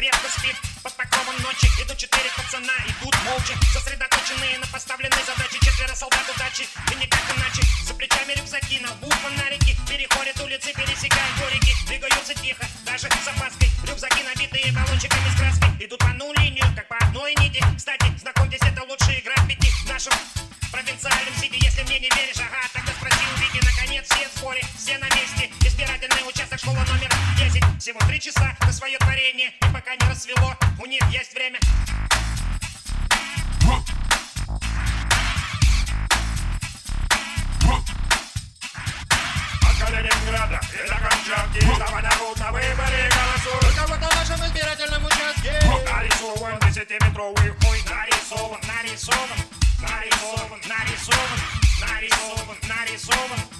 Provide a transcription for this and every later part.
крепко спит Под покровом ночи идут четыре пацана Идут молча, сосредоточенные на поставленной задаче. Четверо солдат удачи, и никак иначе. За плечами рюкзаки, на лбу фонарики. Переходят улицы, пересекают дворики Двигаются тихо, даже с опаской. Рюкзаки набитые баллончиками с краской. Идут по одну линию, как по одной нити. Кстати, знакомьтесь, это лучшая игра пяти В нашем провинциальном сиде. Если мне не веришь, ага, тогда спроси у Вики. Наконец все в сборе, все на всего три часа на свое творение И пока не рассвело, у них есть время. От Калининграда и до Камчатки Чтобы народ на выборе голосует У кого-то в нашем избирательном участке. Нарисован десятиметровый хуй Нарисован, нарисован, нарисован, нарисован, нарисован, нарисован, нарисован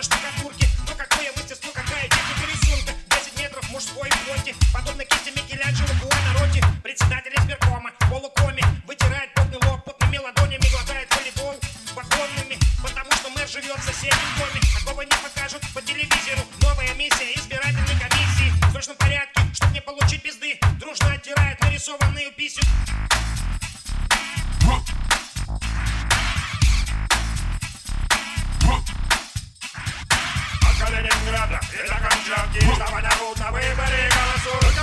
на штукатурке Но какое мастерство, какая техника рисунка 10 метров мужской плоти Подобно кисти Микеланджело Буонаротти Председатель избиркома в полукоме Вытирает потный лоб потными ладонями Глотает волейбол вагонными Потому что мэр живет в соседнем доме. Такого не покажут по телевизору I way, but it goes so. Me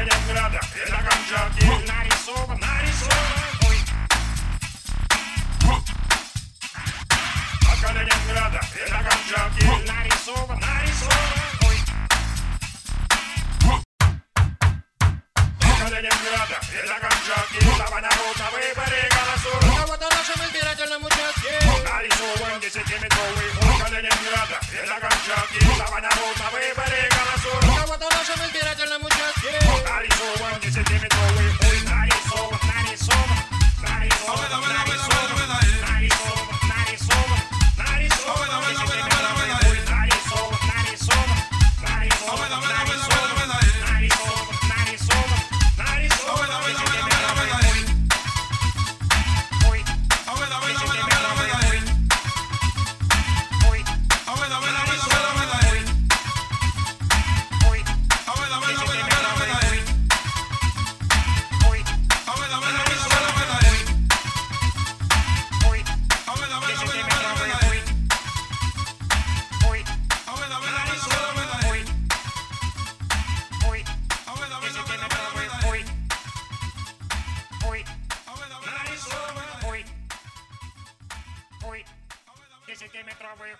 Ella es grata, la cancha tiene nariz 10-метровых